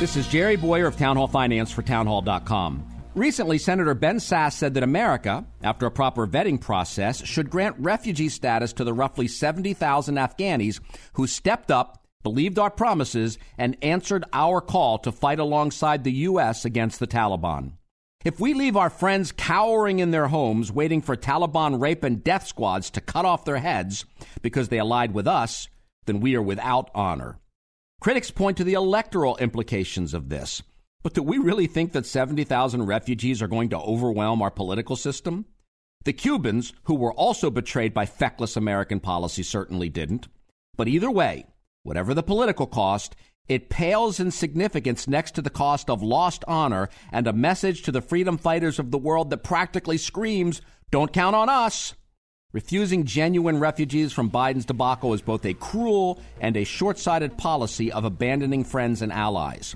This is Jerry Bowyer of Town Hall Finance for townhall.com. Recently, Senator Ben Sasse said that America, after a proper vetting process, should grant refugee status to the roughly 70,000 Afghanis who stepped up, believed our promises, and answered our call to fight alongside the U.S. against the Taliban. If we leave our friends cowering in their homes, waiting for Taliban rape and death squads to cut off their heads because they allied with us, then we are without honor. Critics point to the electoral implications of this. But do we really think that 70,000 refugees are going to overwhelm our political system? The Cubans, who were also betrayed by feckless American policy, certainly didn't. But either way, whatever the political cost, it pales in significance next to the cost of lost honor and a message to the freedom fighters of the world that practically screams, don't count on us. Refusing genuine refugees from Biden's debacle is both a cruel and a short sighted policy of abandoning friends and allies.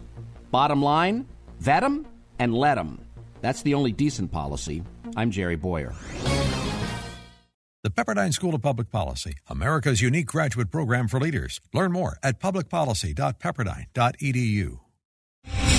Bottom line vet them and let them. That's the only decent policy. I'm Jerry Bowyer. The Pepperdine School of Public Policy, America's unique graduate program for leaders. Learn more at publicpolicy.pepperdine.edu.